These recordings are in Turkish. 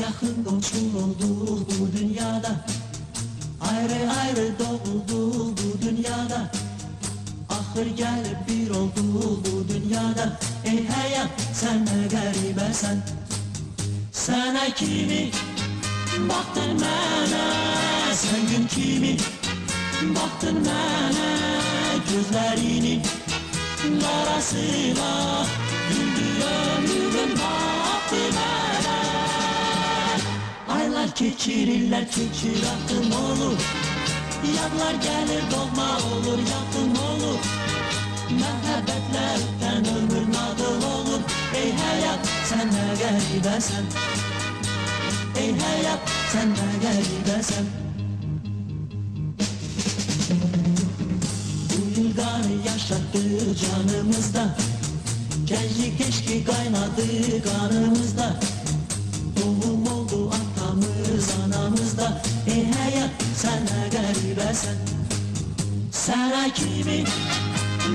yakın komşu olduk bu dünyada. Ayrı ayrı doğulduk bu dünyada. Ahır gelip bir olduk bu dünyada. Ey hayat sen ne garibe sen Sana kimi baktın bana? Sen gün kimi baktın bana? Gözlerinin arasına Güldü ömrüm baktı bana Kekiriller kekir attım olur Yadlar gelir dolma olur yaktım olur Məhəbbətlərdən ömür nadıl olur. Ey həyat sən nə qəribəsən Ey həyat sən nə qəribəsən Bu yıldan yaşattı canımızda. Gençlik eşki kaynadı kanımızda. Doğu atamız anamızda Ey hayat sen ne garibesen Sana kimi?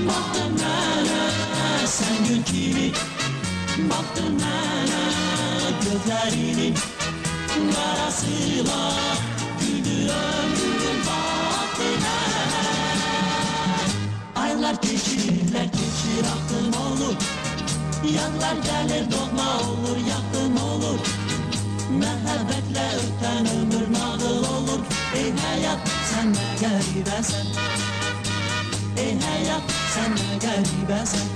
Baktın bana Sen gün kimi? Baktın bana Gözlerinin arasıyla Güldü ömrüm baktı bana Aylar geçirler geçir aklım olur Yanlar gelir doğma olur yakın olur Məhəbbətlə ötən ömür nağıl olur. Ey həyat, sən nə qəribəsən Ey həyat, sən nə qəribəsən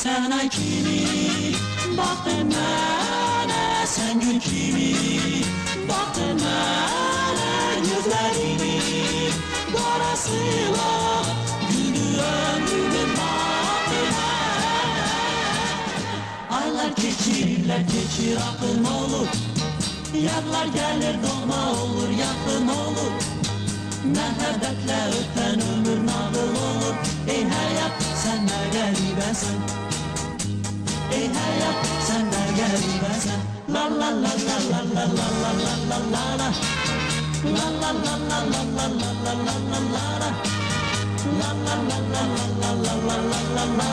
Sana kimi baktın Sen gün kimi baktın bana Gözlerini karasıyla Güldü ömrümün baktı Aylar geçir aklım olur Yadlar gelir doğma olur yakın olur Merhabetle öten ömür nağıl olur Ey hayat sen ne garibesen Sen ne garibesen La la la la la la la la la la la la La la la la la la la la la la la la La la la la la la la la la la la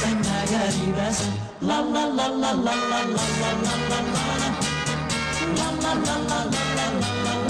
sen ne garibesen La la la la la la la la la la la la La la la la la la la la la la la